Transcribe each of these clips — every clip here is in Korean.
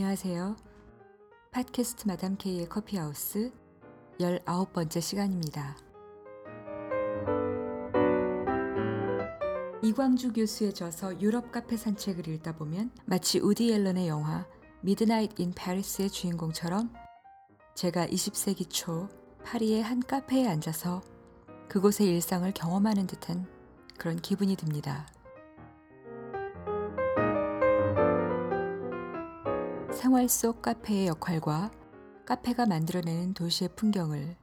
안녕하세요. 팟캐스트 마담 K의 커피하우스 19번째 시간입니다. 이광주 교수의 저서 유럽 카페 산책을 읽다 보면 마치 우디 앨런의 영화 Midnight in Paris의 주인공처럼 제가 20세기 초 파리의 한 카페에 앉아서 그곳의 일상을 경험하는 듯한 그런 기분이 듭니다. 생활 속 카페의 역할과 카페가 만들어내는 도시의 풍경을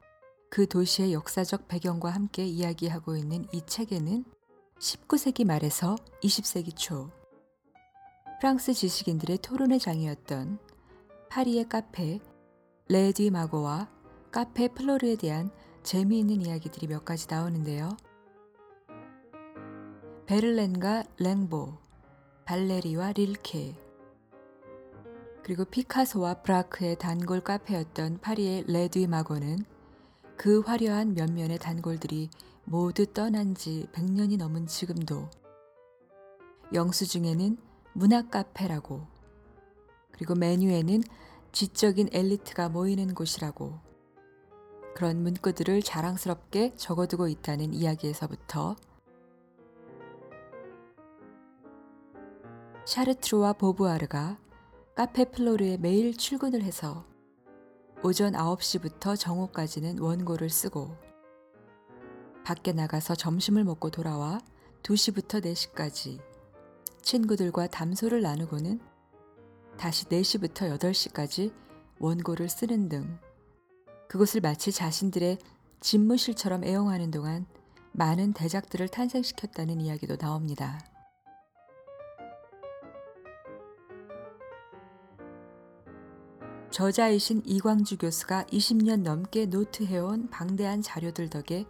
그 도시의 역사적 배경과 함께 이야기하고 있는 이 책에는 19세기 말에서 20세기 초 프랑스 지식인들의 토론의 장이었던 파리의 카페 레디 마고와 카페 플로르에 대한 재미있는 이야기들이 몇 가지 나오는데요. 베를렌과 랭보, 발레리와 릴케, 그리고 피카소와 브라크의 단골 카페였던 파리의 레디 마고는 그 화려한 면면의 단골들이 모두 떠난 지 100년이 넘은 지금도 영수증에는 문학 카페라고 그리고 메뉴에는 지적인 엘리트가 모이는 곳이라고 그런 문구들을 자랑스럽게 적어두고 있다는 이야기에서부터 샤르트루와 보부아르가 카페 플로르에 매일 출근을 해서 오전 9시부터 정오까지는 원고를 쓰고 밖에 나가서 점심을 먹고 돌아와 2시부터 4시까지 친구들과 담소를 나누고는 다시 4시부터 8시까지 원고를 쓰는 등 그곳을 마치 자신들의 집무실처럼 애용하는 동안 많은 대작들을 탄생시켰다는 이야기도 나옵니다. 저자이신 이광주 교수가 20년 넘게 노트해온 방대한 자료들 덕에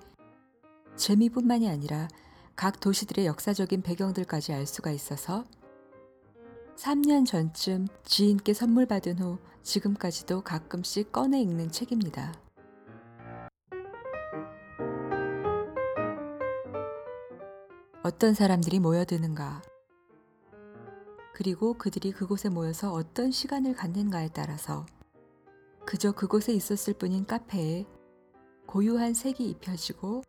재미뿐만이 아니라 각 도시들의 역사적인 배경들까지 알 수가 있어서 3년 전쯤 지인께 선물 받은 후 지금까지도 가끔씩 꺼내 읽는 책입니다. 어떤 사람들이 모여드는가, 그리고 그들이 그곳에 모여서 어떤 시간을 갖는가에 따라서 그저 그곳에 있었을 뿐인 카페에 고유한 색이 입혀지고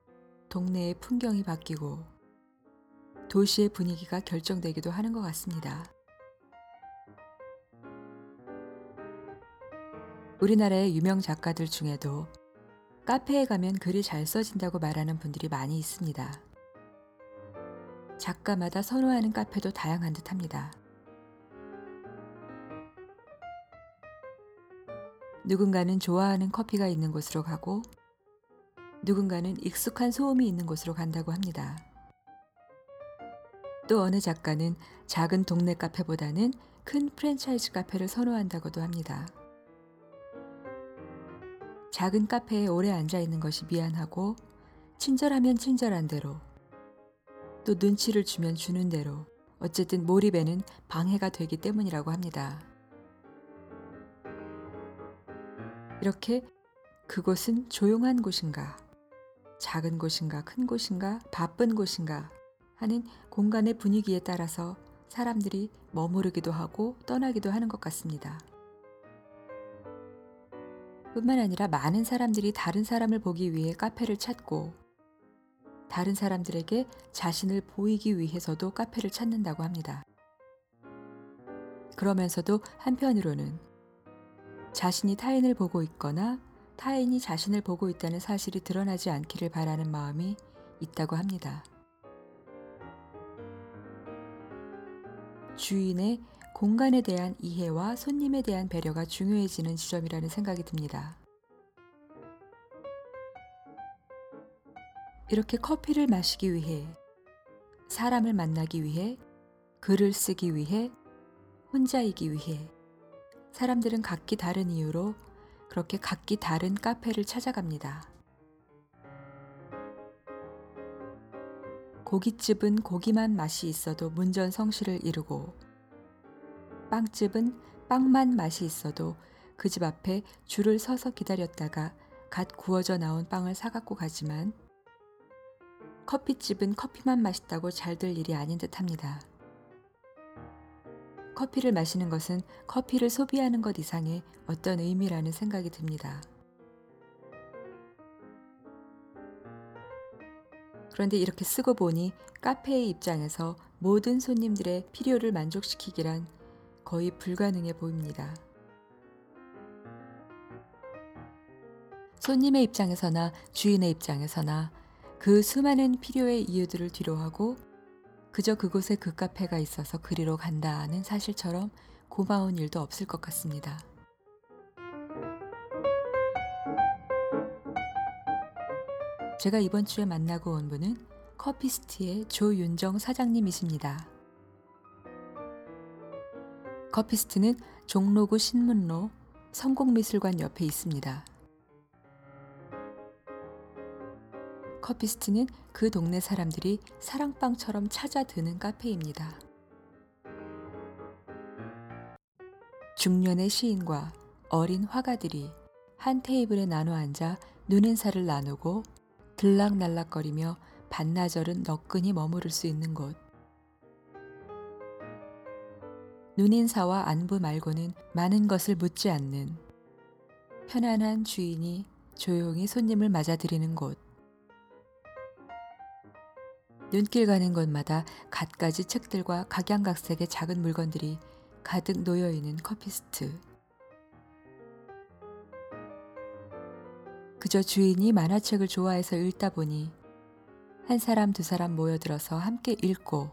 동네의 풍경이 바뀌고 도시의 분위기가 결정되기도 하는 것 같습니다. 우리나라의 유명 작가들 중에도 카페에 가면 글이 잘 써진다고 말하는 분들이 많이 있습니다. 작가마다 선호하는 카페도 다양한 듯 합니다. 누군가는 좋아하는 커피가 있는 곳으로 가고 누군가는 익숙한 소음이 있는 곳으로 간다고 합니다. 또 어느 작가는 작은 동네 카페보다는 큰 프랜차이즈 카페를 선호한다고도 합니다. 작은 카페에 오래 앉아 있는 것이 미안하고 친절하면 친절한 대로 또 눈치를 주면 주는 대로 어쨌든 몰입에는 방해가 되기 때문이라고 합니다. 이렇게 그곳은 조용한 곳인가, 작은 곳인가, 큰 곳인가, 바쁜 곳인가 하는 공간의 분위기에 따라서 사람들이 머무르기도 하고 떠나기도 하는 것 같습니다. 뿐만 아니라 많은 사람들이 다른 사람을 보기 위해 카페를 찾고 다른 사람들에게 자신을 보이기 위해서도 카페를 찾는다고 합니다. 그러면서도 한편으로는 자신이 타인을 보고 있거나 타인이 자신을 보고 있다는 사실이 드러나지 않기를 바라는 마음이 있다고 합니다. 주인의 공간에 대한 이해와 손님에 대한 배려가 중요해지는 지점이라는 생각이 듭니다. 이렇게 커피를 마시기 위해, 사람을 만나기 위해, 글을 쓰기 위해, 혼자이기 위해, 사람들은 각기 다른 이유로 그렇게 각기 다른 카페를 찾아갑니다. 고깃집은 고기만 맛이 있어도 문전성시를 이루고 빵집은 빵만 맛이 있어도 그 집 앞에 줄을 서서 기다렸다가 갓 구워져 나온 빵을 사갖고 가지만 커피집은 커피만 맛있다고 잘 될 일이 아닌 듯 합니다. 커피를 마시는 것은 커피를 소비하는 것 이상의 어떤 의미라는 생각이 듭니다. 그런데 이렇게 쓰고 보니 카페의 입장에서 모든 손님들의 필요를 만족시키기란 거의 불가능해 보입니다. 손님의 입장에서나 주인의 입장에서나 그 수많은 필요의 이유들을 뒤로하고 그저 그곳에 그 카페가 있어서 그리로 간다는 사실처럼 고마운 일도 없을 것 같습니다. 제가 이번 주에 만나고 온 분은 커피스트의 조윤정 사장님이십니다. 커피스트는 종로구 신문로 성공미술관 옆에 있습니다. 커피스트는 그 동네 사람들이 사랑방처럼 찾아드는 카페입니다. 중년의 시인과 어린 화가들이 한 테이블에 나눠 앉아 눈인사를 나누고 들락날락거리며 반나절은 너끈히 머무를 수 있는 곳. 눈인사와 안부 말고는 많은 것을 묻지 않는 편안한 주인이 조용히 손님을 맞아들이는 곳. 눈길 가는 곳마다 갖가지 책들과 각양각색의 작은 물건들이 가득 놓여 있는 커피스트. 그저 주인이 만화책을 좋아해서 읽다 보니 한 사람 두 사람 모여들어서 함께 읽고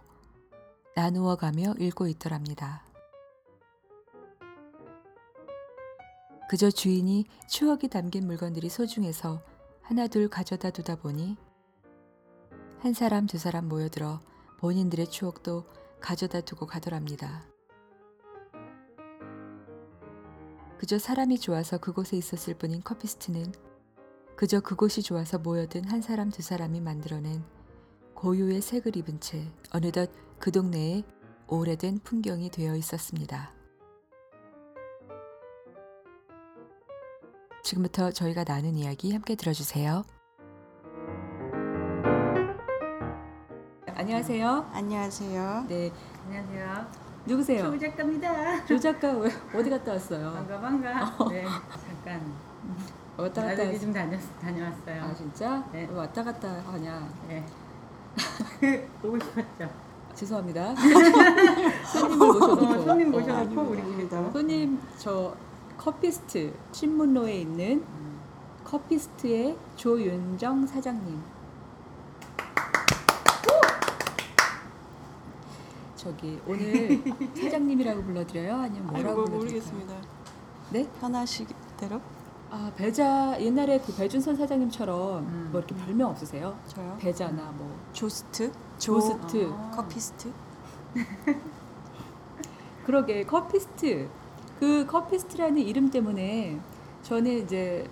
나누어 가며 읽고 있더랍니다. 그저 주인이 추억이 담긴 물건들이 소중해서 하나둘 가져다 두다 보니 한 사람 두 사람 모여들어 본인들의 추억도 가져다 두고 가더랍니다. 그저 사람이 좋아서 그곳에 있었을 뿐인 커피스트는 그저 그곳이 좋아서 모여든 한 사람 두 사람이 만들어낸 고유의 색을 입은 채 어느덧 그 동네에 오래된 풍경이 되어 있었습니다. 지금부터 저희가 나눈 이야기 함께 들어주세요. 안녕하세요. 안녕하세요. 네, 안녕하세요. 누구세요? 조 작가입니다. 조 작가 왜- 어디 갔다 왔어요? 반가 반가. 네, 잠깐 왔다 갔다 왔... 좀 다녔 다녀왔어요. 아 진짜? 네. 왜 왔다 갔다 하냐? 네. 보고 싶었죠. 죄송합니다. 모셔놓고 어, 손님 어, 모셔놓고 우리끼리 또. 손님 저 커피스트 신문로에 있는 음. 커피스트의 조윤정 사장님. 저기 오늘 사장님이라고 불러드려요? 아니면 뭐라고 아이고? 모르겠습니다. 네? 편하시기 대로 아 배자 옛날에 그 배준선 사장님처럼 음. 뭐 이렇게 별명 없으세요? 저요. 배자나 뭐 조스트, 조스트. 아. 커피스트. 그러게 커피스트 그 커피스트라는 이름 때문에 저는 이제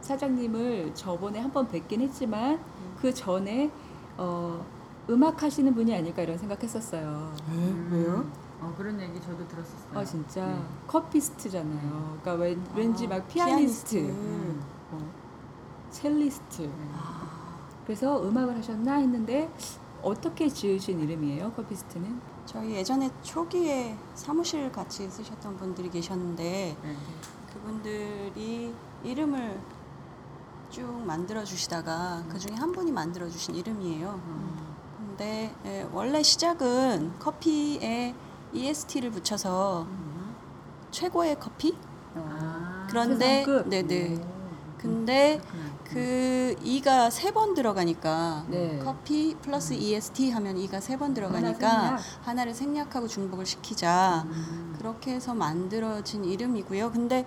사장님을 저번에 한 번 뵙긴 했지만 그 전에 어, 음악 하시는 분이 아닐까 이런 생각했었어요. 음. 왜요? 어 그런 얘기 저도 들었었어요. 아 진짜 네. 커피스트잖아요. 그러니까 왠, 왠지 아, 막 피아니스트, 피아니스트. 음. 어, 첼리스트. 네. 아, 그래서 음악을 하셨나 했는데 어떻게 지으신 이름이에요? 커피스트는? 저희 예전에 초기에 사무실 같이 쓰셨던 분들이 계셨는데 네. 그분들이 이름을 쭉 만들어 주시다가 그 중에 한 분이 만들어 주신 이름이에요. 음. 근데 예, 원래 시작은 커피에 EST를 붙여서 음. 최고의 커피? 아. 그런데 세상급? 네네. 오. 근데. 그 e가 세 번 들어가니까 네. 커피 플러스 EST 하면 e가 세 번 들어가니까 하나 하나 를 생략하고 중복을 시키자 음. 그렇게 해서 만들어진 이름이고요. 근데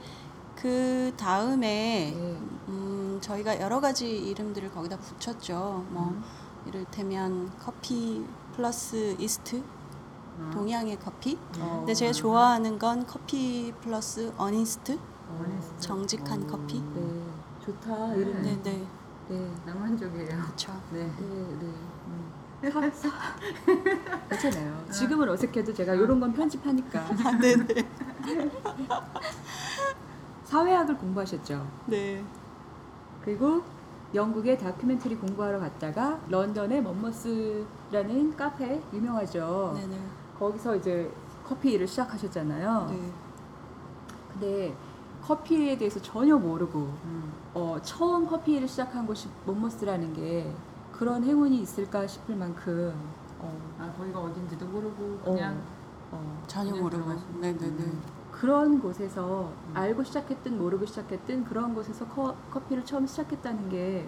그 다음에 네. 음, 저희가 여러 가지 이름들을 거기다 붙였죠. 뭐 음. 이를테면 커피 플러스 East 아. 동양의 커피. 어. 근데 제가 좋아하는 건 커피 플러스 honest honest. 정직한 오. 커피. 네, 좋다 이름. 네, 네, 네, 네, 낭만적이에요. 그렇죠. 네. 네. 음. 괜찮아요. 지금은 어색해도 제가 이런 건 편집하니까. 네네. 사회학을 공부하셨죠. 네. 그리고 영국에 다큐멘터리 공부하러 갔다가 런던의 먼머스라는 카페 유명하죠. 네네. 거기서 이제 커피 일을 시작하셨잖아요. 네. 근데 커피에 대해서 전혀 모르고 음. 어, 처음 커피 일을 시작한 곳이 몬모스라는 게 그런 행운이 있을까 싶을 만큼 어, 아 거기가 어딘지도 모르고 어, 그냥 어, 전혀 그냥 모르고. 들어가시고. 네네네. 음. 그런 곳에서 음. 알고 시작했든 모르고 시작했든 그런 곳에서 커, 커피를 처음 시작했다는 게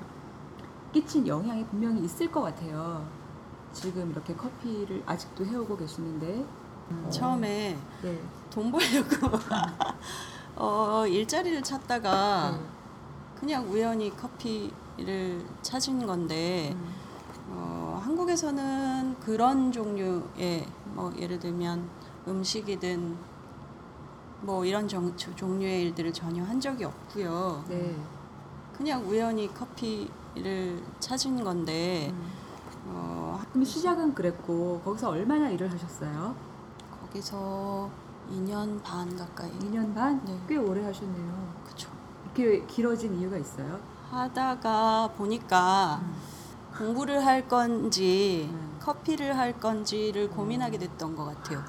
끼친 영향이 분명히 있을 것 같아요. 지금 이렇게 커피를 아직도 해오고 계시는데 음. 처음에 네. 돈 벌려고 어, 일자리를 찾다가 네. 그냥 우연히 커피를 찾은 건데 음. 어, 한국에서는 그런 종류의 뭐 예를 들면 음식이든 뭐 이런 정- 조- 종류의 일들을 전혀 한 적이 없고요. 네. 그냥 우연히 커피를 찾은 건데 음. 어, 그럼 시작은 그랬고 거기서 얼마나 일을 하셨어요? 거기서 2년 반 가까이 2년 반? 네. 꽤 오래 하셨네요. 그쵸. 이렇게 길어진 이유가 있어요? 하다가 보니까 음. 공부를 할 건지 음. 커피를 할 건지를 고민하게 됐던 것 같아요.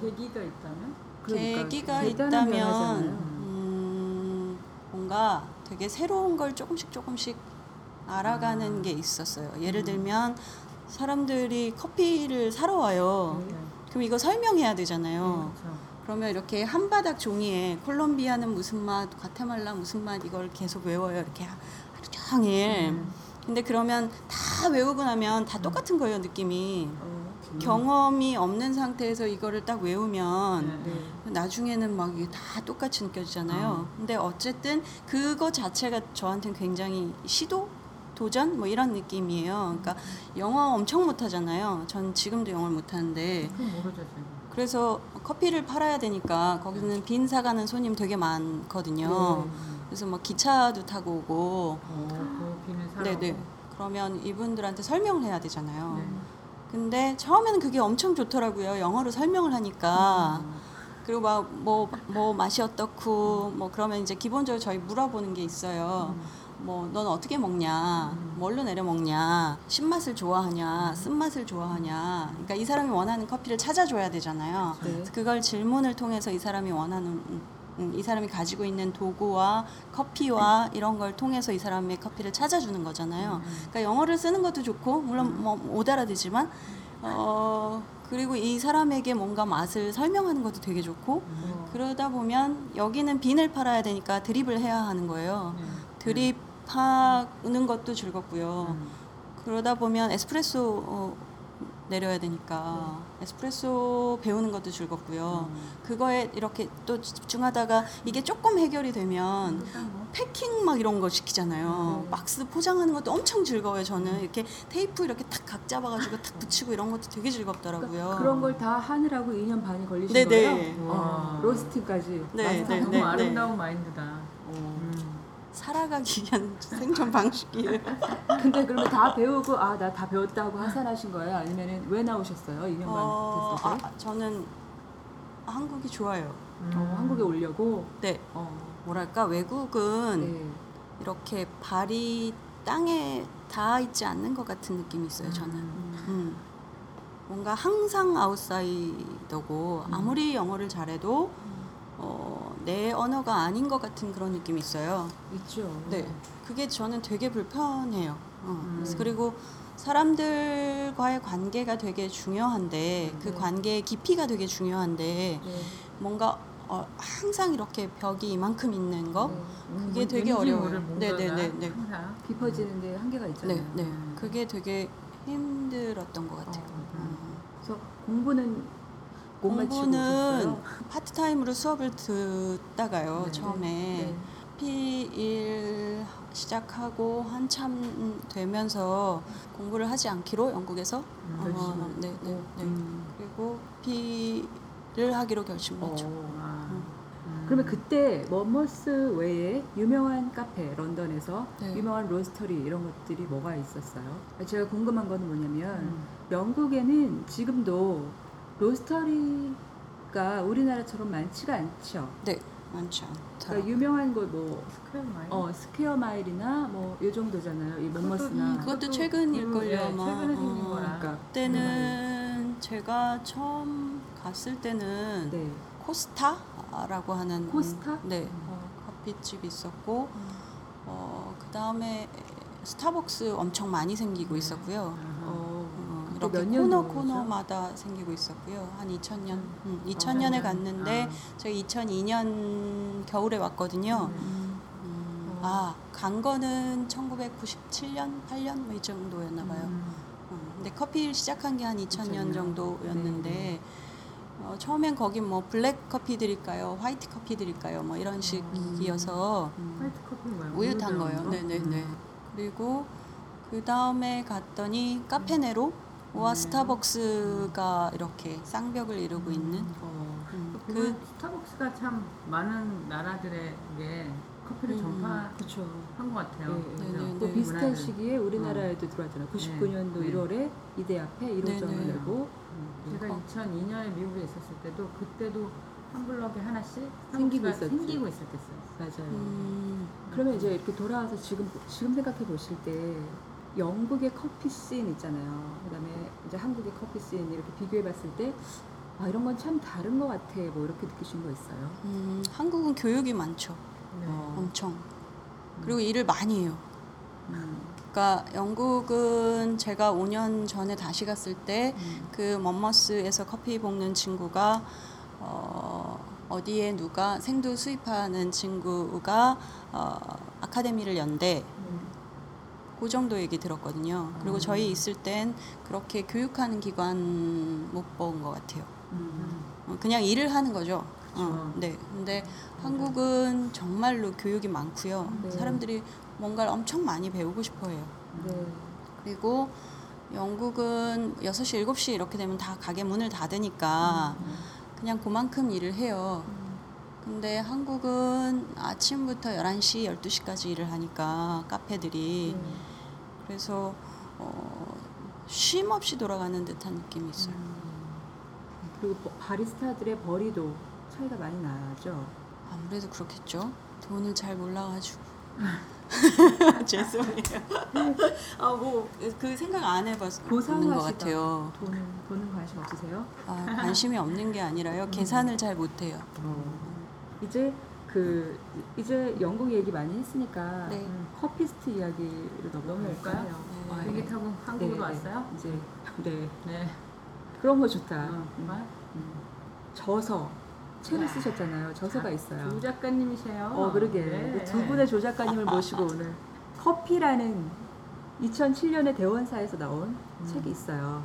계기가 있다면 그러니까 계기가 있다면. 음, 뭔가 되게 새로운 걸 조금씩 조금씩 알아가는 아. 게 있었어요. 예를 음. 들면 사람들이 커피를 사러 와요. 네. 그럼 이거 설명해야 되잖아요. 그렇죠. 그러면 이렇게 한 바닥 종이에 콜롬비아는 무슨 맛, 과테말라 무슨 맛 이걸 계속 외워요. 이렇게 하루 종일. 음. 근데 그러면 다 외우고 나면 다 똑같은 거예요, 느낌이. 어, 경험이 없는 상태에서 이거를 딱 외우면 네. 네. 나중에는 막 이게 다 똑같이 느껴지잖아요. 어. 근데 어쨌든 그거 자체가 저한테는 굉장히 시도? 도전? 뭐 이런 느낌이에요. 그러니까 영어 엄청 못하잖아요. 전 지금도 영어를 못하는데. 지금. 그래서 커피를 팔아야 되니까 거기는 빈 사가는 손님 되게 많거든요. 네. 그래서 막 기차도 타고 오고. 어, 그 비밀 사러. 네네. 그러면 이분들한테 설명을 해야 되잖아요. 네. 근데 처음에는 그게 엄청 좋더라고요. 영어로 설명을 하니까. 음. 그리고 막뭐뭐 맛이 어떻고 뭐 그러면 이제 기본적으로 저희 물어보는 게 있어요. 뭐 넌 어떻게 먹냐? 음. 뭘로 내려 먹냐? 신맛을 좋아하냐? 쓴맛을 좋아하냐? 그러니까 이 사람이 원하는 커피를 찾아줘야 되잖아요. 네. 그걸 질문을 통해서 이 사람이 원하는 음, 음, 이 사람이 가지고 있는 도구와 커피와 이런 걸 통해서 이 사람의 커피를 찾아주는 거잖아요. 그러니까 영어를 쓰는 것도 좋고 물론 뭐 못 알아듣지만 어 그리고 이 사람에게 뭔가 맛을 설명하는 것도 되게 좋고 음. 그러다 보면 여기는 빈을 팔아야 되니까 드립을 해야 하는 거예요. 네. 드립 하는 것도 즐겁고요. 음. 그러다 보면 에스프레소 어, 내려야 되니까 에스프레소 배우는 것도 즐겁고요. 음. 그거에 이렇게 또 집중하다가 이게 조금 해결이 되면 뭐 패킹 막 이런 거 시키잖아요. 음. 박스 포장하는 것도 엄청 즐거워요. 저는 이렇게 테이프 이렇게 탁각 잡아가지고 탁 붙이고 이런 것도 되게 즐겁더라고요. 그러니까 그런 걸 다 하느라고 2년 반이 걸리신 네네. 거예요? 와. 어, 로스팅까지. 네, 네, 너무 네, 네. 아름다운 마인드다. 어. 음. 살아가기 위한 생존 방식이에요. 근데 그러면 다 배우고 아 나 다 배웠다고 하산하신 거예요? 아니면은 왜 나오셨어요? 2년 반 어, 됐을 때? 아, 저는 한국이 좋아요. 음. 어, 한국에 오려고. 네, 어, 뭐랄까 외국은 네. 이렇게 발이 땅에 닿아 있지 않는 것 같은 느낌이 있어요. 저는. 음. 음. 뭔가 항상 아웃사이더고 음. 아무리 영어를 잘해도 어, 내 언어가 아닌 것 같은 그런 느낌이 있어요. 있죠. 네, 그게 저는 되게 불편해요. 어. 음. 그리고 사람들과의 관계가 되게 중요한데 그 네. 관계의 깊이가 되게 중요한데 네. 뭔가 어, 항상 이렇게 벽이 이만큼 있는 거 네. 어? 그게 음, 되게 어려워요. 네네네 네. 항상. 깊어지는데 한계가 있잖아요. 네, 네. 음. 그게 되게 힘들었던 것 같아요. 어, 음. 그래서 공부는 공부는? 파트타임으로 수업을 듣다가요 네. 처음에 네. P1 시작하고 한참 되면서 공부를 하지 않기로 영국에서 음, 어, 네, 네, 네. 음. 그리고 커피를 하기로 결심했죠. 어. 아. 음. 음. 그러면 그때 머머스 외에 유명한 카페 런던에서 네. 유명한 로스터리 이런 것들이 뭐가 있었어요? 제가 궁금한 거는 뭐냐면 음. 영국에는 지금도 roastery가 우리나라처럼 많지가 않죠. 네, 않더라. 그러니까 유명한 거뭐 스퀘어 마일. 어, 스퀘어 마일이나 뭐 이 정도잖아요. 이 머머스나. 그것도 최근일걸요, 네, 아마. 최근에 생긴 어, 거라. 그러니까 그때는 제가 처음 갔을 때는 네. 코스타라고 하는 코스타? 네 어. 커피집이 있었고 어, 그 다음에 스타벅스 엄청 많이 생기고 있었고요. 어, 어, 그때 이렇게 코너? 코너마다 생기고 있었고요. 한 2000년, 음, 아, 2000년에 아. 갔는데 저희 2002년 겨울에 왔거든요. 음. 음, 어. 아, 간 거는 1997년, 8년 뭐 이 정도였나 봐요. 음. 어, 근데 커피 시작한 게한 2000년 2000년. 정도였는데 네. 어, 처음엔 거기 뭐 블랙 커피 드릴까요, 화이트 커피 드릴까요, 뭐 이런 식이어서 음. 화이트 커피 말고 우유 탄 거예요. 네네네. 음. 그리고 그 다음에 갔더니 카페네로 와 네. 스타벅스가 이렇게 쌍벽을 이루고 있는 어. 음, 그 그 스타벅스가 참 많은 나라들에게 커피를 음. 전파한 그렇죠. 것 같아요. 네? 네, 네, 그 네. 비슷한 문화들. 시기에 우리나라에도 들어왔잖아요. 99년도 네. 1월에 이대 앞에 1호점을 네, 네. 내고 음, 제가 어. 2002년에 미국에 있었을 때도 그때도 한 블럭에 하나씩 생기고 스타벅스가 있었지. 생기고 있을 때였어요. 맞아요. 음, 그러면 이제 이렇게 돌아와서 지금 지금 생각해 보실 때 영국의 커피 씬 있잖아요. 그다음에 이제 한국의 커피 씬 이렇게 비교해 봤을 때 아, 이런 건 참 다른 것 같아. 뭐 이렇게 느끼신 거 있어요? 음, 한국은 교육이 많죠. 네. 어. 엄청. 그리고 일을 많이 해요. 음. 그러니까 영국은 제가 5년 전에 다시 갔을 때 음. 그 먼머스에서 커피 볶는 친구가 어, 어디에 누가 생두 수입하는 친구가 어, 아카데미를 연대 음. 그 정도 얘기 들었거든요. 그리고 음. 저희 있을 땐 그렇게 교육하는 기관 못 본 것 같아요. 음. 어, 그냥 일을 하는 거죠. 어, 네. 근데 한국은 정말로 교육이 많고요. 네. 사람들이 뭔가를 엄청 많이 배우고 싶어 해요. 네. 그리고 영국은 6시, 7시 이렇게 되면 다 가게 문을 닫으니까 음. 그냥 그만큼 일을 해요. 근데 한국은 아침부터 11시, 12시까지 일을 하니까 카페들이 네. 그래서 어, 쉼 없이 돌아가는 듯한 느낌이 있어요. 음. 그리고 버- 바리스타들의 벌이도 차이가 많이 나죠. 아무래도 그렇겠죠. 돈을 잘 몰라가지고. 죄송해요. 아 뭐 그 생각 안 해봤는 것. 같아요. 돈은 돈은 관심 없으세요? 아, 관심이 없는 게 아니라요. 계산을 잘 못해요. 이제 그 이제 영국 얘기 많이 했으니까 네. 음, 커피스트 이야기로 넘어갈까요? 아, 네. 비행기 타고 한국으로 네, 왔어요? 네. 이제 네 네. 그런 거 좋다. 어, 음. 정말? 음. 저서 책을 야. 쓰셨잖아요. 저서가 있어요. 조 작가님이세요. 어 그러게 네. 두 분의 조 작가님을 모시고 오늘 커피라는 2007년에 대원사에서 나온 음. 책이 있어요.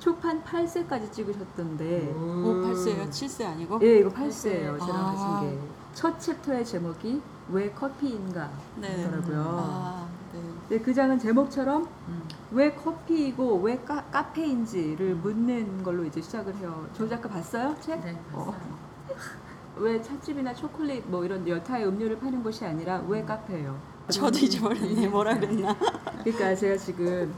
네. 초판 8세까지 찍으셨던데 오, 8세예요? 7세 아니고? 예 이거 8세예요. 팔세. 저랑 아. 하신 게. 첫 챕터의 제목이 왜 커피인가 네. 더라고요. 아, 네. 네, 그 장은 제목처럼 음. 왜 커피이고 왜 카, 카페인지를 묻는 걸로 이제 시작을 해요. 조 작가 봤어요? 책? 네, 어. 봤어요. 왜 찻집이나 초콜릿 뭐 이런 여타의 음료를 파는 곳이 아니라 왜 카페예요? 저도 잊어버렸네. 뭐라 그랬나? 그러니까 제가 지금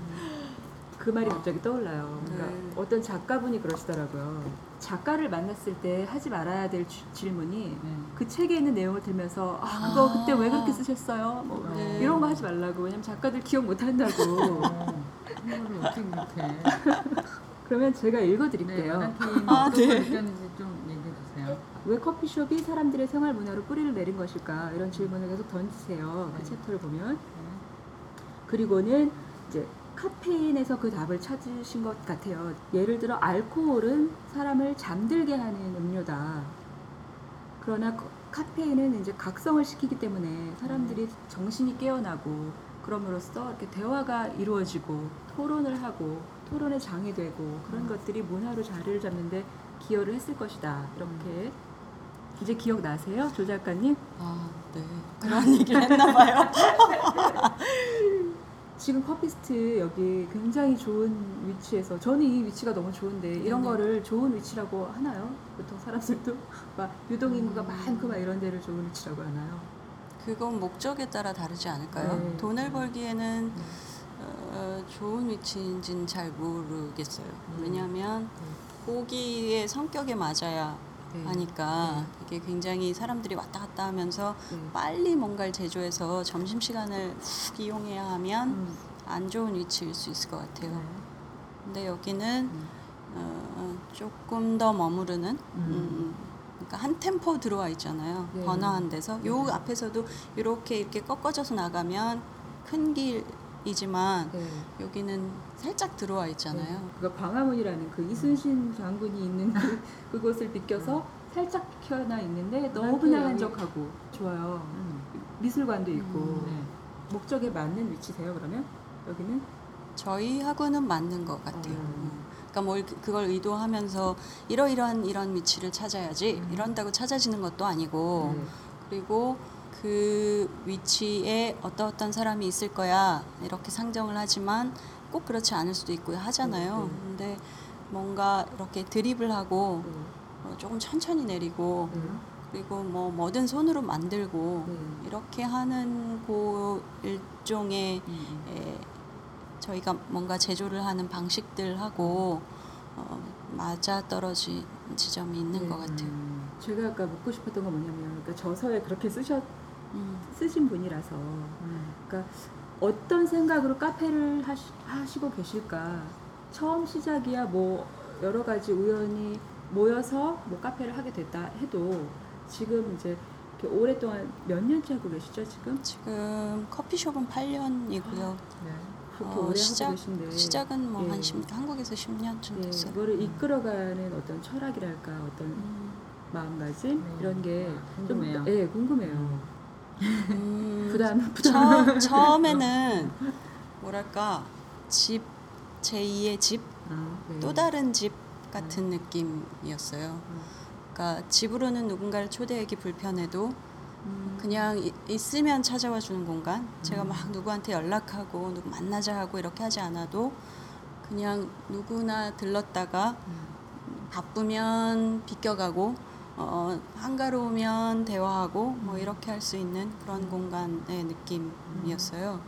그 말이 갑자기 떠올라요. 그러니까 네. 어떤 작가분이 그러시더라고요. 작가를 만났을 때 하지 말아야 될 주- 질문이 네. 그 책에 있는 내용을 들면서 아 그거 아. 그때 왜 그렇게 쓰셨어요? 뭐 네. 이런 거 하지 말라고 왜냐면 작가들 기억 못 한다고. 어, 이거를 어떻게 그렇게. 그러면 제가 네, 읽어드릴게요. 마담팀 아, 네. 의견인지 좀 얘기해 주세요. 왜 커피숍이 사람들의 생활 문화로 뿌리를 내린 것일까? 이런 질문을 계속 던지세요. 그 네. 챕터를 보면. 네. 그리고는 이제 카페인에서 그 답을 찾으신 것 같아요. 예를 들어 알코올은 사람을 잠들게 하는 음료다. 그러나 거- 카페인은 이제 각성을 시키기 때문에 사람들이 정신이 깨어나고 그럼으로써 이렇게 대화가 이루어지고 토론을 하고 토론의 장이 되고 그런 것들이 문화로 자리를 잡는데 기여를 했을 것이다. 이렇게 이제 기억나세요, 조 작가님? 아, 네. 그런 얘기를 했나 봐요. 지금 커피스트 여기 굉장히 좋은 위치에서 저는 이 위치가 너무 좋은데 이런 네네. 거를 좋은 위치라고 하나요? 보통 사람들도 막 유동 인구가 음. 많고 막 이런 데를 좋은 위치라고 하나요? 그건 목적에 따라 다르지 않을까요? 네. 돈을 벌기에는 어, 좋은 위치인지는 잘 모르겠어요. 음. 왜냐하면 고기의 성격에 맞아야 네. 하니까 이게 굉장히 사람들이 왔다 갔다 하면서 네. 빨리 뭔가를 제조해서 점심 시간을 훅 이용해야 하면 음. 안 좋은 위치일 수 있을 것 같아요. 네. 근데 여기는 음. 어, 조금 더 머무르는 음. 음, 그러니까 한 템포 들어와 있잖아요. 네. 번화한 데서 요 앞에서도 이렇게 이렇게 꺾어져서 나가면 큰 길 이지만 네. 여기는 살짝 들어와 있잖아요. 그러니까 광화문이라는 그 이순신 장군이 있는 그, 그곳을 비껴서 살짝 비켜나 있는데 너무 그냥 한적하고 좋아요. 미술관도 있고 음. 네. 목적에 맞는 위치세요. 그러면 여기는 저희하고는 맞는 것 같아요. 음. 음. 그러니까 뭘 그- 그걸 의도하면서 이러이러한 이런 위치를 찾아야지 음. 이런다고 찾아지는 것도 아니고 네. 그리고 그 위치에 어떤 어떤 사람이 있을 거야 이렇게 상정을 하지만 꼭 그렇지 않을 수도 있고 하잖아요. 네, 네. 근데 뭔가 이렇게 드립을 하고 네. 어, 조금 천천히 내리고 네. 그리고 뭐 뭐든 손으로 만들고 네. 이렇게 하는 그 일종의 음. 에, 저희가 뭔가 제조를 하는 방식들하고 어, 맞아 떨어진 지점이 있는 네. 것 같아요. 음. 제가 아까 묻고 싶었던 건 뭐냐면 그러니까 저서에 그렇게 쓰셨 음. 쓰신 분이라서 그러니까 어떤 생각으로 카페를 하시, 하시 고 계실까 처음 시작이야 뭐 여러 가지 우연히 모여서 뭐 카페를 하게 됐다 해도 지금 이제 이렇게 오랫동안 몇 년째 하고 계시죠 지금 지금 커피숍은 8년이고요. 그렇게 어, 오래 시작- 하고 계신데 시작은 뭐 예. 한 한국에서 10년쯤 예, 됐어요. 이거를 이끌어가는 어떤 철학이랄까 어떤 음. 마음가짐 이런 게좀 궁금해요. 예, 궁금해요. 음, 부담 부담. 처, 처음에는 뭐랄까 집 제2의 집, 아, 네. 또 다른 집 같은 느낌이었어요. 그러니까 집으로는 누군가를 초대하기 불편해도 음. 그냥 이- 있으면 찾아와 주는 공간. 제가 막 누구한테 연락하고 누구 만나자 하고 이렇게 하지 않아도 그냥 누구나 들렀다가 바쁘면 비껴가고 어, 한가로우면 대화하고 뭐 이렇게 할 수 있는 그런 공간의 느낌이었어요.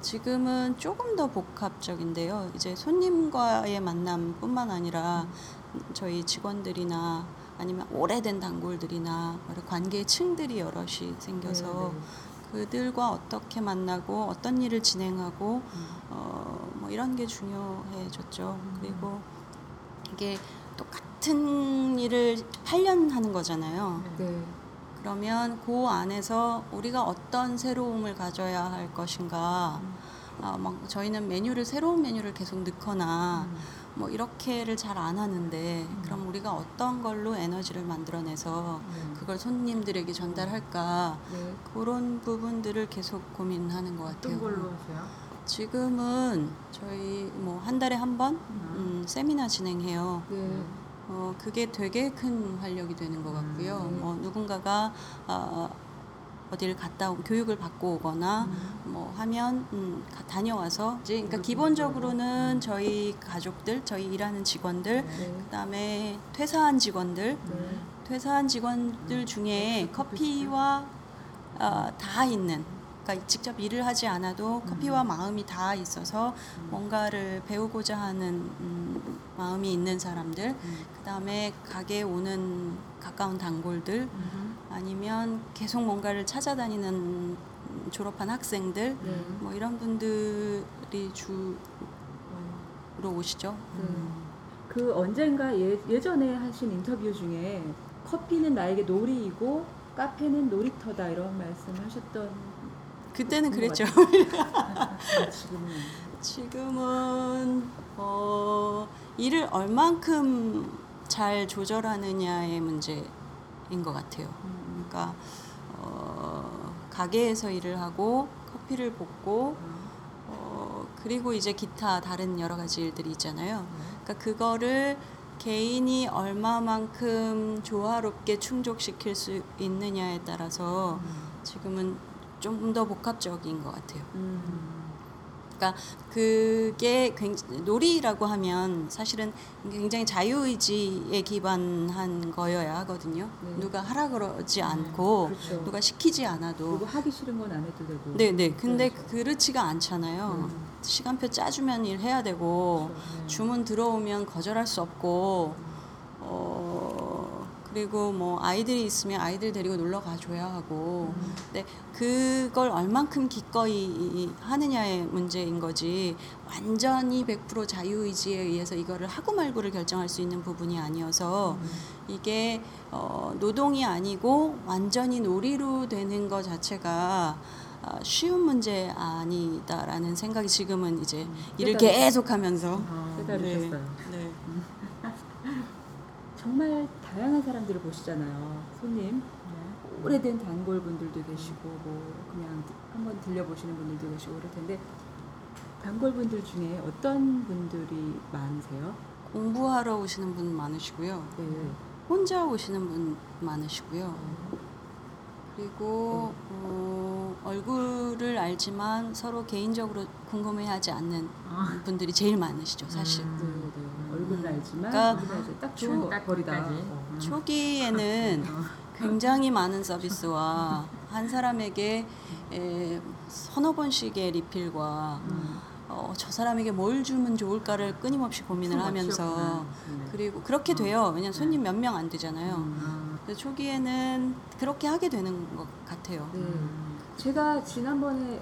지금은 조금 더 복합적인데요. 이제 손님과의 만남뿐만 아니라 저희 직원들이나 아니면 오래된 단골들이나 여러 관계의 층들이 여럿이 생겨서 네, 그들과 어떻게 만나고 어떤 일을 진행하고 음. 어, 뭐 이런 게 중요해졌죠. 음. 그리고 이게 똑같 은 일을 8년 하는 거잖아요. 네. 그러면 그 안에서 우리가 어떤 새로움을 가져야 할 것인가. 음. 아, 막 저희는 메뉴를 새로운 메뉴를 계속 넣거나 음. 뭐 이렇게를 잘 안 하는데 그럼 우리가 어떤 걸로 에너지를 만들어내서 네. 그걸 손님들에게 전달할까 네. 그런 부분들을 계속 고민하는 것 같아요. 어떤 걸로 하세요? 지금은 저희 뭐 한 달에 한번 음, 세미나 진행해요. 네. 어, 그게 되게 큰 활력이 되는 것 같고요. 음, 네. 뭐 누군가가 어, 어디를 갔다 오, 교육을 받고 오거나 음. 뭐 하면 음, 가- 다녀와서 이제 그러니까. 기본적으로는 저희 가족들, 저희 일하는 직원들, 네. 그다음에 퇴사한 직원들, 네. 퇴사한 직원들 중에 커피와 어, 다 있는 그러니까 직접 일을 하지 않아도 커피와 마음이 다 있어서 뭔가를 배우고자 하는 음, 마음이 있는 사람들 그다음에 가게에 오는 가까운 단골들 아니면 계속 뭔가를 찾아다니는 음, 졸업한 학생들 네. 뭐 이런 분들이 주로 오시죠. 네. 그 언젠가 예, 예전에 하신 인터뷰 중에 커피는 나에게 놀이이고 카페는 놀이터다 이런 말씀하셨던 그때는 그랬죠. 아, 지금은 지금은 어, 일을 얼만큼 잘 조절하느냐의 문제인 것 같아요. 음. 그러니까 어, 가게에서 일을 하고 커피를 볶고 어, 그리고 이제 기타 다른 여러 가지 일들이 있잖아요. 그러니까 그거를 개인이 얼마만큼 조화롭게 충족시킬 수 있느냐에 따라서 지금은 좀 더 복합적인 것 같아요. 음. 그러니까 그게 굉장히 놀이라고 하면 사실은 굉장히 자유의지에 기반한 거여야 하거든요. 네. 누가 하라 그러지 않고 그렇죠. 누가 시키지 않아도. 그리고 하기 싫은 건 안 해도 되고 네, 네. 근데 그렇죠. 그렇지가 않잖아요. 음. 시간표 짜주면 일 해야 되고 그렇죠. 네. 주문 들어오면 거절할 수 없고 어 그리고 뭐 아이들이 있으면 아이들 데리고 놀러 가줘야 하고 음. 근데 그걸 얼만큼 기꺼이 하느냐의 문제인 거지 완전히 100% 자유의지에 의해서 이거를 하고 말고를 결정할 수 있는 부분이 아니어서 음. 이게 어, 노동이 아니고 완전히 놀이로 되는 것 자체가 어, 쉬운 문제 아니다라는 생각이 지금은 이제 일을 깨달으- 계속하면서 어, 깨달으셨어요. 네. 정말 다양한 사람들을 보시잖아요. 손님 네. 오래된 단골 분들도 계시고 뭐 그냥 한번 들려보시는 분들도 계시고 그럴 텐데 단골 분들 중에 어떤 분들이 많으세요? 공부하러 오시는 분 많으시고요. 네. 혼자 오시는 분 많으시고요. 그리고 어, 얼굴을 알지만 서로 개인적으로 궁금해하지 않는 분들이 제일 많으시죠, 사실. 네, 네. 얼굴은 알지만 그러니까 우리가 이제 딱 초- 좋은 거 버리다. 초기에는 굉장히 많은 서비스와 한 사람에게 에, 서너 번씩의 리필과 음. 어, 저 사람에게 뭘 주면 좋을까를 끊임없이 고민을 하면서 없었구나. 그리고 그렇게 돼요. 왜냐면 손님 몇 명 안 되잖아요. 음. 근데 초기에는 그렇게 하게 되는 것 같아요. 네. 제가 지난번에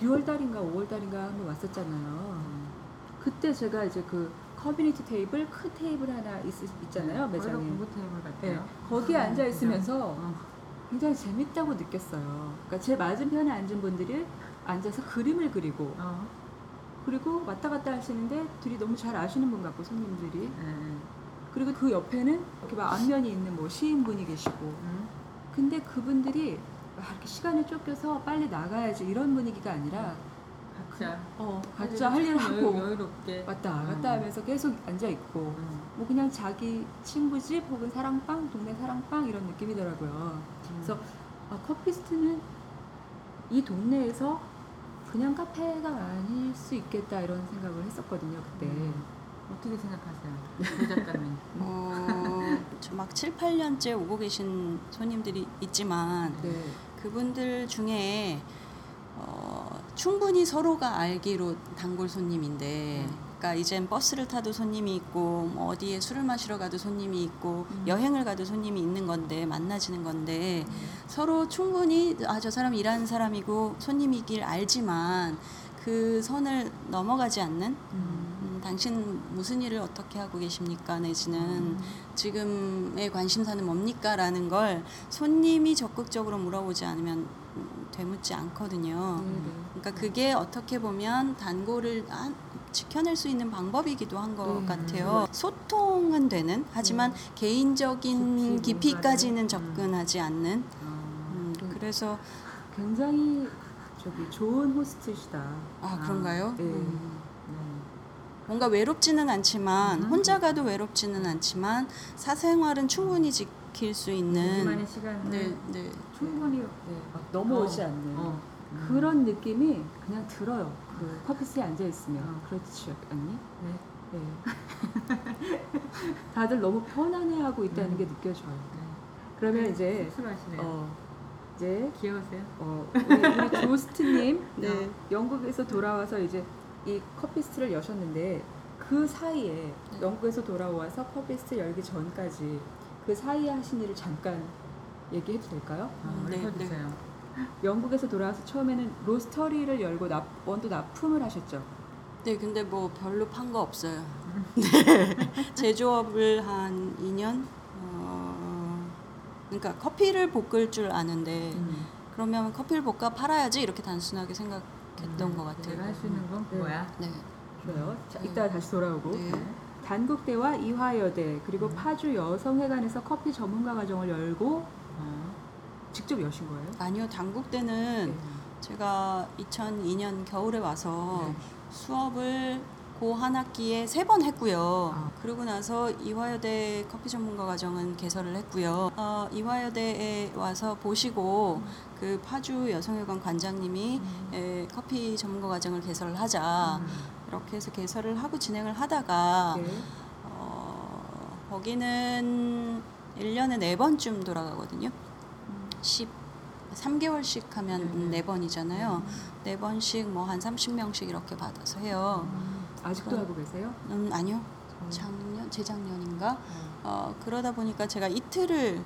6월 달인가 5월 달인가 한번 왔었잖아요. 그때 제가 이제 그 커뮤니티 테이블 큰 테이블 하나 있, 있잖아요 매장에. 공부 테이블 네, 같아요. 거기에 앉아 있으면서 어. 굉장히 재밌다고 느꼈어요. 그러니까 제 맞은편에 앉은 분들이 앉아서 그림을 그리고 어. 그리고 왔다 갔다 하시는데 둘이 너무 잘 아시는 분 같고 손님들이 네. 그리고 그 옆에는 이렇게 막 안면이 있는 뭐 시인분이 계시고 음. 근데 그분들이 막 이렇게 시간에 쫓겨서 빨리 나가야지 이런 분위기가 아니라 각자 어 각자 할일 하고 여유, 여유롭게 왔다 음. 갔다 하면서 계속 앉아 있고 음. 뭐 그냥 자기 친구 집 혹은 사랑방 동네 사랑방 이런 느낌이더라고요. 그래서 아, 커피스트는 이 동네에서 그냥 카페가 아닐 수 있겠다 이런 생각을 했었거든요 그때. 음. 어떻게 생각하세요, 조 작가님? 어, 저막 7, 8년째 오고 계신 손님들이 있지만 네. 그분들 중에 어, 충분히 서로가 알기로 단골 손님인데 그러니까 이젠 버스를 타도 손님이 있고 뭐 어디에 술을 마시러 가도 손님이 있고 음. 여행을 가도 손님이 있는 건데 만나지는 건데 서로 충분히 아 저 사람 일하는 사람이고 손님이길 알지만 그 선을 넘어가지 않는 음. 음, 당신 무슨 일을 어떻게 하고 계십니까? 내지는 음. 지금의 관심사는 뭡니까? 라는 걸 손님이 적극적으로 물어보지 않으면 음, 되묻지 않거든요. 네, 네. 그러니까 그게 어떻게 보면 단골을 한- 지켜낼 수 있는 방법이기도 한것 네. 같아요. 소통은 되는 하지만 개인적인 깊이 뭔가를, 접근하지 않는 어. 음, 그래서 굉장히 저기 좋은 호스트시다. 아 그런가요? 네. 음. 네. 뭔가 외롭지는 않지만 음. 혼자 가도 외롭지는 않지만 사생활은 충분히 지킬 수 있는 네, 네. 충분히 네, 막 넘어오지 어, 않는 어. 음. 그런 느낌이 그냥 들어요. 그 커피스에 앉아 있으면 어. 그렇지 않니? 네. 네. 다들 너무 편안해하고 있다는 음. 게 느껴져요. 네. 그러면 이제 쑥스러워하시네요. 어 이제 귀여우세요? 어, 우리, 우리 조스트님 네. 어, 영국에서 돌아와서 이제 이 커피스트를 여셨는데 그 사이에 영국에서 돌아와서 커피스트 열기 전까지 그 사이에 하신 일을 잠깐 얘기해도 될까요? 어, 네, 읽어주세요. 영국에서 돌아와서 처음에는 로스터리를 열고 납, 원두 납품을 하셨죠. 네, 근데 뭐 별로 판 거 없어요. 네. 제조업을 한 2년 어, 그러니까 커피를 볶을 줄 아는데 음. 그러면 커피를 볶아 팔아야지 이렇게 단순하게 생각했던 것 같아요. 내가 할 수 있는 건 네. 뭐야? 네. 좋아요. 자, 네. 이따 다시 돌아오고 네. 단국대와 이화여대 그리고 음. 파주 여성회관에서 커피 전문가 과정을 열고 어. 직접 여신 거예요. 아니요, 당국 때는 네. 제가 2002년 겨울에 와서 네. 수업을 고 한 학기에 세 번 했고요. 아. 그러고 나서 이화여대 커피 전문가 과정은 개설을 했고요. 어, 이화여대에 와서 보시고 그 파주 여성회관 관장님이 에, 커피 전문가 과정을 개설을 하자 음. 이렇게 해서 개설을 하고 진행을 하다가 네. 어, 거기는 1년에 네 번쯤 돌아가거든요. 음. 10 3개월씩 하면 네, 네. 네 번이잖아요. 네 번씩 뭐 한 30명씩 이렇게 받아서 해요. 음. 아직도 그럼- 하고 계세요? 음, 아니요. 작년 재작년인가 음. 어, 그러다 보니까 제가 이틀을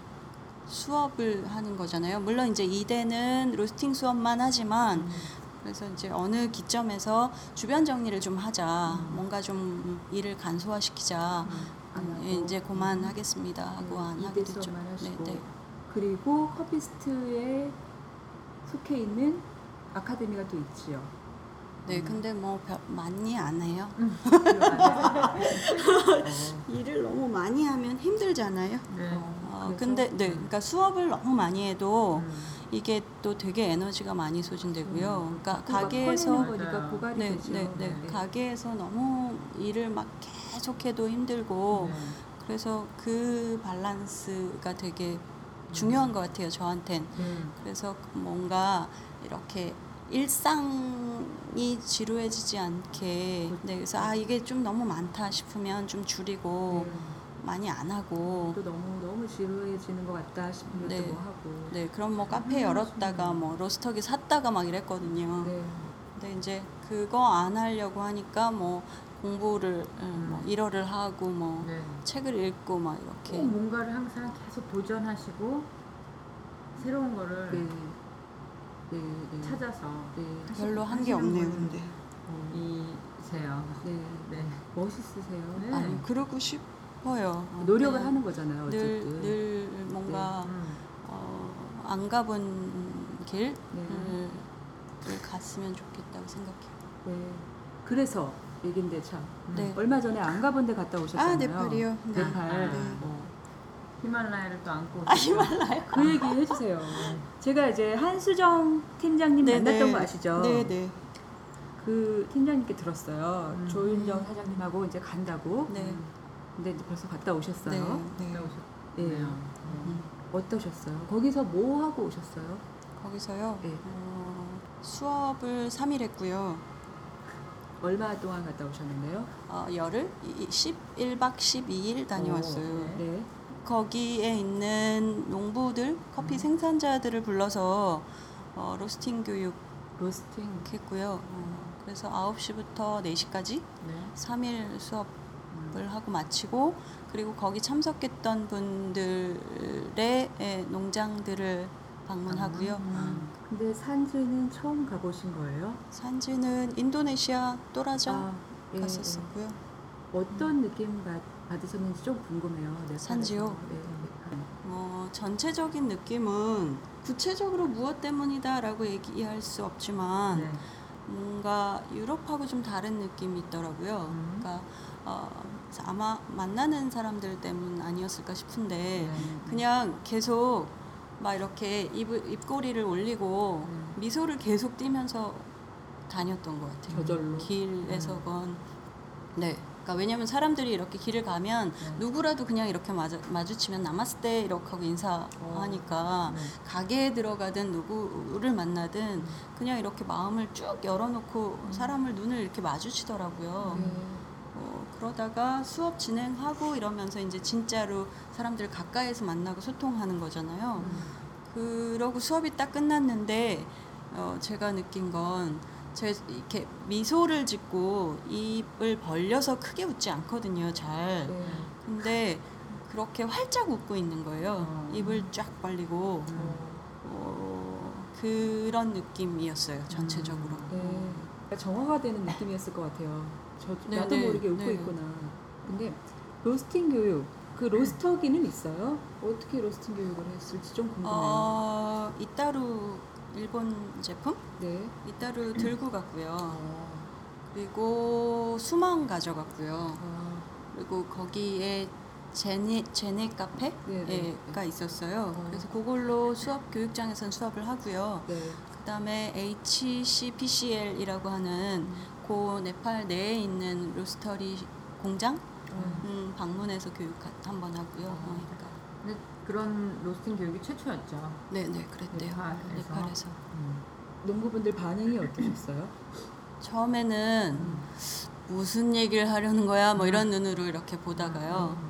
수업을 하는 거잖아요. 물론 이제 이대는 로스팅 수업만 하지만 음. 그래서 이제 어느 기점에서 주변 정리를 좀 하자. 음. 뭔가 좀 일을 간소화시키자. 안 하고. 예, 이제 그만하겠습니다 하고 안 하게 됐죠. 네, 네. 그리고 커피스트에 속해 있는 아카데미가 또 있지요. 네, 근데 뭐 별- 많이 안 해요. 어, 일을 너무 많이 하면 힘들잖아요. 네. 어, 그래서? 근데 네, 그러니까 수업을 너무 많이 해도 음. 이게 또 되게 에너지가 많이 소진되고요. 그러니까 또막 가게에서 네, 되죠. 네, 네, 가게에서 너무 일을 막 계속해도 힘들고 네. 그래서 그 밸런스가 되게 중요한 것 같아요 저한텐. 음. 그래서 뭔가 이렇게 일상이 지루해지지 않게 네, 그래서 아 이게 좀 너무 많다 싶으면 좀 줄이고 네. 많이 안 하고 또 너무 너무 지루해지는 것 같다 싶으면 네. 또뭐 하고. 네 그럼 뭐 카페 열었다가 뭐 로스터기 샀다가 막 이랬거든요. 네. 근데 이제 그거 안 하려고 하니까 뭐 공부를 음, 뭐 일어를 하고 뭐 네. 책을 읽고 막꼭 이렇게 뭔가를 항상 계속 도전하시고 새로운 거를 네. 네. 네. 찾아서 네. 별로 한 게 없네요 근데 어, 이세요. 네. 네. 멋있으세요. 네. 아니 그러고 싶어요 어, 노력을 그냥 하는 거잖아요. 늘, 어쨌든. 늘 뭔가 음. 어, 안 가본 길을 네. 갔으면 좋겠다고 생각해요 네. 그래서 얘긴데 참 네. 얼마 전에 안 가본 데 갔다 오셨잖아요. 아 네팔이요 네. 네팔. 네. 어. 히말라야를 또 안고 아. 히말라야 그 얘기 해주세요. 제가 이제 한수정 팀장님 네, 만났던 네. 거 아시죠? 네 네 그 팀장님께 들었어요. 음. 조윤정 사장님하고 이제 간다고. 네. 근데 이제 벌써 갔다 네. 오셨어요. 네. 네. 예. 오셨네요. 음. 어떠셨어요? 거기서 뭐 하고 오셨어요? 거기서요 네. 어, 수업을 3일 했고요 얼마 동안 갔다 오셨는데요? 어, 열흘 11박 12일 다녀왔어요 오, 네. 거기에 있는 농부들 커피 음. 생산자들을 불러서 어, 로스팅 교육 로스팅. 했고요 어, 그래서 9시부터 4시까지 네. 3일 수업을 음. 하고 마치고 그리고 거기 참석했던 분들의 예, 농장들을 방문하고요. 음. 근데 산지는 처음 가보신 거예요? 산지는 인도네시아 또라자 아, 예, 갔었었고요. 예. 어떤 느낌 받, 받으셨는지 좀 궁금해요. 네팔에서. 산지요? 네, 네. 어, 전체적인 느낌은 구체적으로 무엇 때문이다라고 얘기할 수 없지만 네. 뭔가 유럽하고 좀 다른 느낌이 있더라고요. 음. 그러니까 어, 아마 만나는 사람들 때문 아니었을까 싶은데 네. 그냥 계속 막 이렇게 입, 입꼬리를 올리고 음. 미소를 계속 띠면서 다녔던 것 같아요. 저절로. 길에서건 네. 그러니까 왜냐면 사람들이 이렇게 길을 가면 네. 누구라도 그냥 이렇게 마주, 마주치면 나마스테 이렇게 하고 인사하니까 네. 가게에 들어가든 누구를 만나든 음. 그냥 이렇게 마음을 쭉 열어놓고 사람을 눈을 이렇게 마주치더라고요. 네. 어, 그러다가 수업 진행하고 이러면서 이제 진짜로 사람들 가까이서 만나고 소통하는 거잖아요. 음. 그러고 수업이 딱 끝났는데 어, 제가 느낀 건 제 이렇게 미소를 짓고 입을 벌려서 크게 웃지 않거든요, 잘. 네. 근데 그렇게 활짝 웃고 있는 거예요. 어. 입을 쫙 벌리고 음. 어, 그런 느낌이었어요, 전체적으로. 네. 정화가 되는 느낌이었을 것 같아요. 저 네, 나도 네, 모르게 웃고 네. 있구나. 근데 로스팅 교육 그 로스터기는 있어요? 어떻게 로스팅 교육을 했을지 좀 궁금해요. 어, 이따루 일본 제품? 네. 이따루 들고 갔고요. 어, 그리고 수망 가져갔고요. 아, 그리고 거기에 제네, 제네 카페가 네, 네. 있었어요. 어. 그래서 그걸로 수업 교육장에서는 수업을 하고요. 네. 그다음에 HCPCL이라고 하는 고 네팔 내에 있는 로스터리 공장 어, 음, 방문해서 교육 한번 하고요. 어. 어, 그러니까. 근데 그런 로스팅 교육이 최초였죠. 네, 네, 그랬대요. 네팔에서. 네팔에서. 음. 농부분들 반응이 어떠셨어요? 처음에는 음. 무슨 얘기를 하려는 거야? 뭐 음. 이런 눈으로 이렇게 보다가요. 음.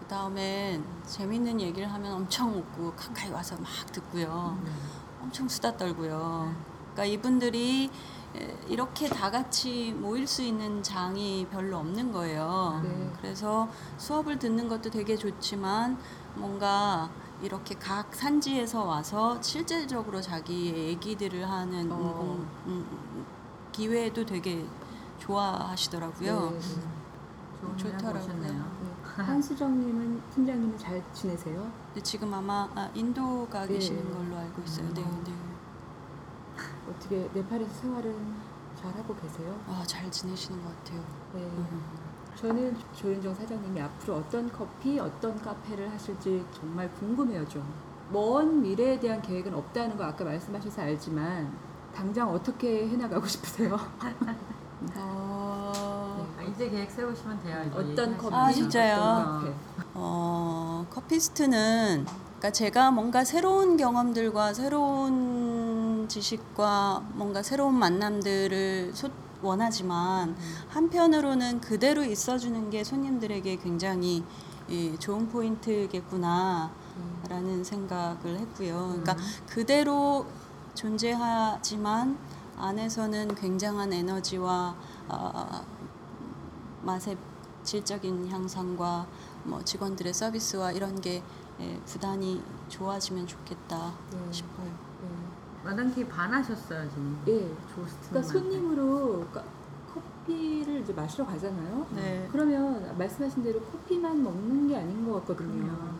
그 다음엔 재밌는 얘기를 하면 엄청 웃고 가까이 와서 막 듣고요. 음. 엄청 수다 떨고요. 그러니까 이분들이 에, 이렇게 다 같이 모일 수 있는 장이 별로 없는 거예요. 네. 그래서 수업을 듣는 것도 되게 좋지만 뭔가 이렇게 각 산지에서 와서 실질적으로 자기의 얘기들을 하는 어. 공- 음, 음, 기회도 되게 좋아하시더라고요. 네, 네. 좋더라고요. 보셨네요. 네. 한수정님은 팀장님은 잘 지내세요? 근데 지금 아마 아, 인도 가 네. 계시는 걸로 알고 있어요. 네, 음. 네. 어떻게 네팔에서 생활은 잘 하고 계세요? 아, 잘 지내시는 것 같아요. 네. 음. 저는 조윤정 사장님이 앞으로 어떤 커피, 어떤 카페를 하실지 정말 궁금해요, 좀. 먼 미래에 대한 계획은 없다는 거 아까 말씀하셔서 알지만 당장 어떻게 해나가고 싶으세요? 어, 아, 이제 계획 세우시면 돼요. 이제 어떤. 커피, 아, 진짜요? 어떤 카페? 어, 커피스트는 그러니까 제가 뭔가 새로운 경험들과 새로운 지식과 뭔가 새로운 만남들을 소- 원하지만 한편으로는 그대로 있어주는 게 손님들에게 굉장히 예, 좋은 포인트겠구나라는 생각을 했고요. 그러니까 그대로 존재하지만 안에서는 굉장한 에너지와 어, 맛의 질적인 향상과 뭐 직원들의 서비스와 이런 게 예, 부단히 좋아지면 좋겠다 네. 싶어요. 네. 마당티 반하셨어요 지금. 예. 조스트. 그러니까 손님으로 까- 커피를 이제 마시러 가잖아요. 네. 그러면 말씀하신 대로 커피만 먹는 게 아닌 것 같거든요. 그럼요.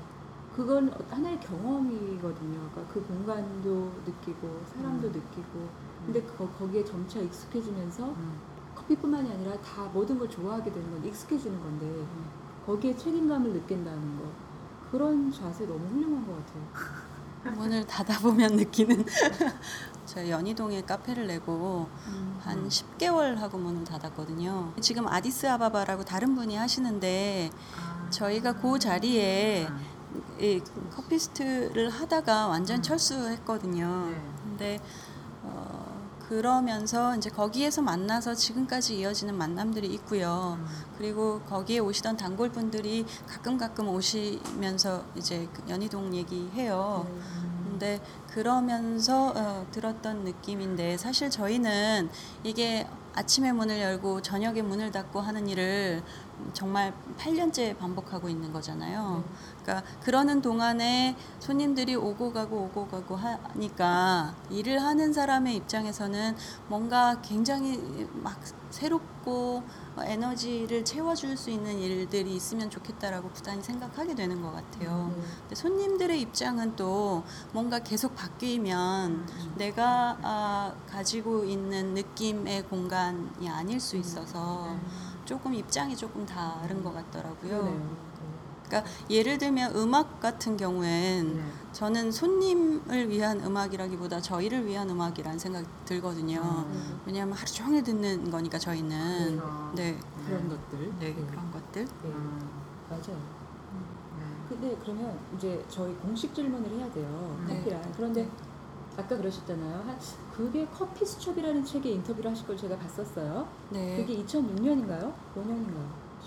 그건 하나의 경험이거든요. 그러니까 그 공간도 느끼고 사람도 음. 느끼고 근데 거, 거기에 점차 익숙해지면서 음. 커피뿐만이 아니라 다 모든 걸 좋아하게 되는 건 익숙해지는 건데 거기에 책임감을 느낀다는 거 그런 자세 너무 훌륭한 것 같아요. 문을 닫아보면 느끼는 저희 연희동에 카페를 내고 음. 한 10개월 하고 문을 닫았거든요. 지금 아디스 아바바라고 다른 분이 하시는데 아. 저희가 그 자리에 아. 이 커피스트를 하다가 완전 음. 철수했거든요. 네. 근데 어, 그러면서 이제 거기에서 만나서 지금까지 이어지는 만남들이 있고요. 음. 그리고 거기에 오시던 단골 분들이 가끔 가끔 오시면서 이제 그 연희동 얘기해요. 네. 근데 그러면서 어, 들었던 느낌인데 사실 저희는 이게 아침에 문을 열고 저녁에 문을 닫고 하는 일을 정말 8년째 반복하고 있는 거잖아요. 그러니까 그러는 동안에 손님들이 오고 가고 오고 가고 하니까 일을 하는 사람의 입장에서는 뭔가 굉장히 막 새롭고 에너지를 채워줄 수 있는 일들이 있으면 좋겠다라고 부단히 생각하게 되는 것 같아요. 네. 근데 손님들의 입장은 또 뭔가 계속 바뀌면 음. 내가 아, 가지고 있는 느낌의 공간이 아닐 수 있어서 조금 입장이 조금 다른 것 같더라고요. 그러네요. 그러니까 예를 들면 음악 같은 경우엔 네. 저는 손님을 위한 음악이라기보다 저희를 위한 음악이라는 생각이 들거든요. 음. 왜냐하면 하루 종일 듣는 거니까 저희는 그래서. 네, 그런 것들. 네 그런 것들. 네. 음. 맞아요. 네. 근데 그러면 이제 저희 공식 질문을 해야 돼요. 네. 커피랑. 그런데 아까 그러셨잖아요. 한 그게 커피 수첩이라는 책에 인터뷰를 하실 걸 제가 봤었어요. 네, 그게 2006년인가요? 5년인가요?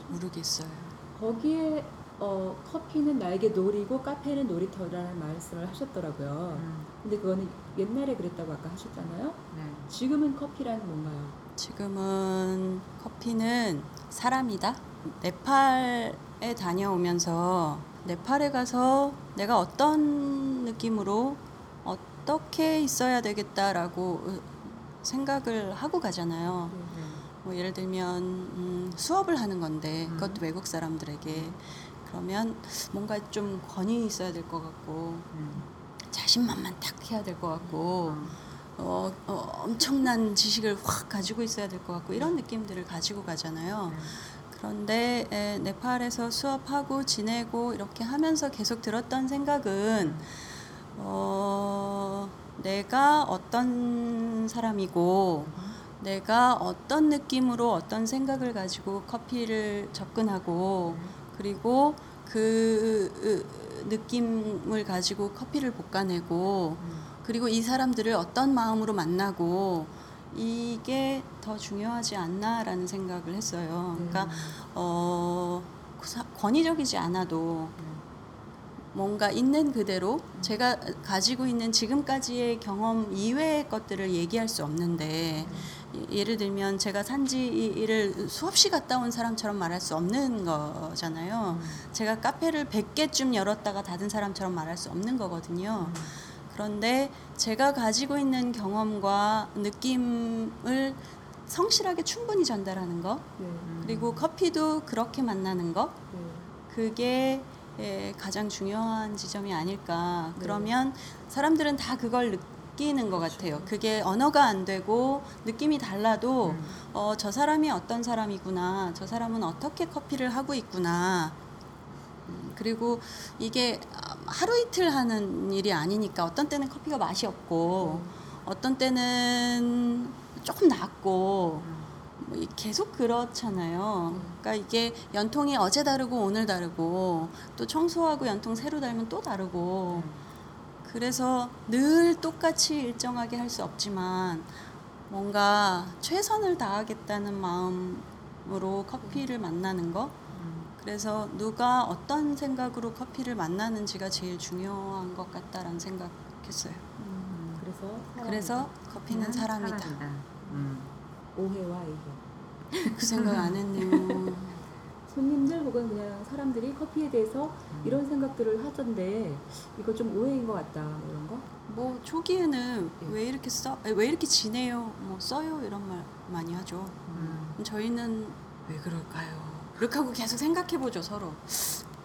모르겠어요. 거기에 어, 커피는 나에게 놀이고 카페는 놀이터라는 말씀을 하셨더라고요. 음. 근데 그거는 옛날에 그랬다고 아까 하셨잖아요. 네. 지금은 커피란 뭔가요? 지금은 커피는 사람이다. 네팔에 다녀오면서 네팔에 가서 내가 어떤 느낌으로 어떻게 있어야 되겠다라고 생각을 하고 가잖아요. 네. 뭐 예를 들면 음, 수업을 하는 건데 음. 그것도 외국 사람들에게 그러면 뭔가 좀 권위 있어야 될 것 같고 음. 자신만만 딱 해야 될 것 같고 어, 어, 엄청난 지식을 확 가지고 있어야 될 것 같고 이런 느낌들을 가지고 가잖아요. 네. 그런데 에, 네팔에서 수업하고 지내고 이렇게 하면서 계속 들었던 생각은 어, 내가 어떤 사람이고 내가 어떤 느낌으로 어떤 생각을 가지고 커피를 접근하고 그리고 그 으, 느낌을 가지고 커피를 볶아내고 그리고 이 사람들을 어떤 마음으로 만나고 이게 더 중요하지 않나라는 생각을 했어요. 그러니까 어 사- 권위적이지 않아도 뭔가 있는 그대로 제가 가지고 있는 지금까지의 경험 이외의 것들을 얘기할 수 없는데 예- 예를 들면 제가 산지를 수없이 갔다 온 사람처럼 말할 수 없는 거잖아요. 제가 카페를 100개쯤 열었다가 닫은 사람처럼 말할 수 없는 거거든요. 그런데 제가 가지고 있는 경험과 느낌을 성실하게 충분히 전달하는 거 네. 그리고 커피도 그렇게 만나는 거 네. 그게 에, 가장 중요한 지점이 아닐까. 네. 그러면 사람들은 다 그걸 느끼는 것 같아요. 그게 언어가 안 되고 느낌이 달라도 음. 어, 저 사람이 어떤 사람이구나. 저 사람은 어떻게 커피를 하고 있구나. 음, 그리고 이게 하루 이틀 하는 일이 아니니까 어떤 때는 커피가 맛이 없고 어떤 때는 조금 낫고 뭐 이- 계속 그렇잖아요. 그러니까 이게 연통이 어제 다르고 오늘 다르고 또 청소하고 연통 새로 달면 또 다르고 그래서 늘 똑같이 일정하게 할 수 없지만 뭔가 최선을 다하겠다는 마음으로 커피를 만나는 거 그래서 누가 어떤 생각으로 커피를 만나는지가 제일 중요한 것 같다라는 생각했어요. 음, 그래서 사람이다. 그래서 커피는 사람이다. 음. 오해와 이해. 그 생각 안 했네요. 손님들 혹은 그냥 사람들이 커피에 대해서 음. 이런 생각들을 하던데 이거 좀 오해인 것 같다 뭐 이런 거? 뭐 초기에는 예. 왜 이렇게 써, 아니, 왜 이렇게 지내요, 뭐 써요 이런 말 많이 하죠. 음. 저희는 왜 그럴까요? 이렇게 하고 계속 생각해 보죠 서로.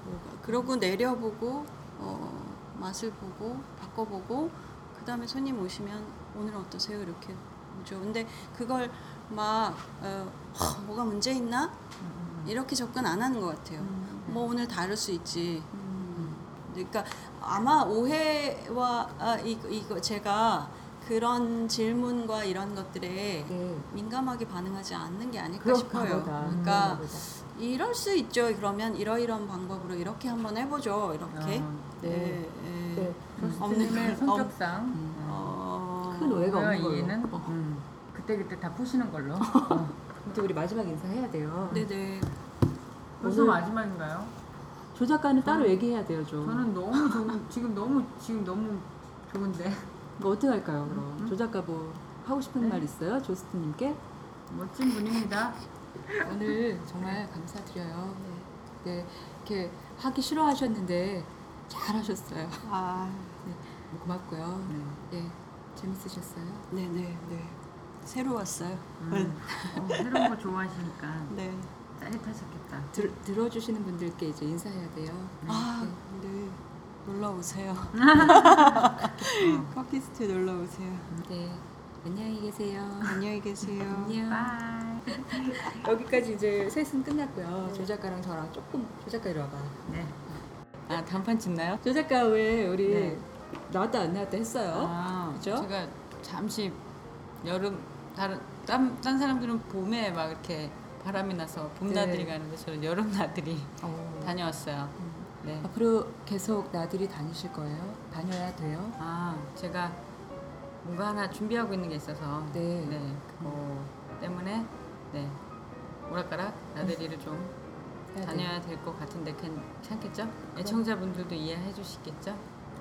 뭐가. 그러고 내려보고 어, 맛을 보고 바꿔보고 그 다음에 손님 오시면 오늘 어떠세요 이렇게 오죠. 근데 그걸 막 어, 하, 뭐가 문제 있나 이렇게 접근 안 하는 것 같아요. 음. 뭐 오늘 다를 수 있지. 음. 그러니까 아마 오해와 아, 이거, 이거 제가 그런 질문과 이런 것들에 네. 민감하게 반응하지 않는 게 아닐까 싶어요. 보다. 그러니까 보다. 이럴 수 있죠. 그러면 이러이런 방법으로 이렇게 한번 해보죠. 이렇게. 어, 네. 예, 예. 네. 교수님의 없는- 성격상 음. 어, 어, 큰 오해가 없는. 이해는 어. 음. 그때 그때 다 푸시는 걸로. 어. 이제 우리 마지막 인사해야 돼요. 네네. 벌써 오늘- 마지막인가요? 조 작가는 따로 얘기해야 돼요, 좀. 저는 너무 좋은 지금 너무 지금 너무 좋은데 뭐 어떻게 할까요, 그럼? 음. 조 작가 뭐 하고 싶은 네. 말 있어요, 조스트님께? 멋진 분입니다. 오늘 정말 감사드려요. 네, 이렇게 하기 싫어하셨는데 잘하셨어요. 아, 고맙고요. 네. 예, 재밌으셨어요? 네네 네. 새로웠어요. 음. 어, 새로운 거 좋아하시니까 네. 짜릿하셨겠다. 들, 들어주시는 분들께 이제 인사해야 돼요. 아, 네. 놀러 오세요. 어. 커피스트 놀러 오세요. 네, 안녕히 계세요. 안녕히 계세요. 안녕. 여기까지 이제 셋은 끝났고요. 조 작가랑 저랑 조금, 조 작가 이리 와봐. 네. 아, 단판 짓나요? 조 작가 왜 우리 네. 나왔다 안 나왔다 했어요? 아, 그죠? 제가 잠시 여름 다른 딴, 딴 사람들은 봄에 막 이렇게 바람이 나서 봄 네. 나들이 가는데 저는 여름 나들이 어. 다녀왔어요. 네. 앞으로 계속 나들이 다니실 거예요? 다녀야 돼요? 아, 제가 뭔가 하나 준비하고 있는 게 있어서 네. 네. 그거 때문에 네. 오락가락 나들이를 좀 해야 돼요. 다녀야 될 것 같은데 괜찮겠죠? 애청자분들도 이해해 주시겠죠?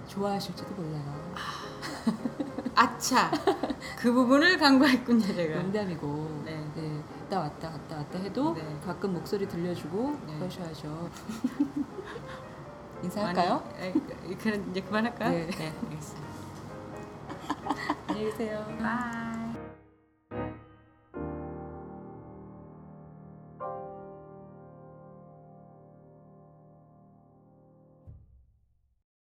좋아하실지도 몰라요. 아차! 그 부분을 강구했군요, 제가. 농담이고. 네. 네. 갔다 왔다 갔다 왔다 해도 네. 가끔 목소리 들려주고 네. 그러셔야죠. 인사할까요? 아니, 에, 그, 이제 그만할까요? 네. 네, 알겠습니다. 안녕히 계세요. 바이.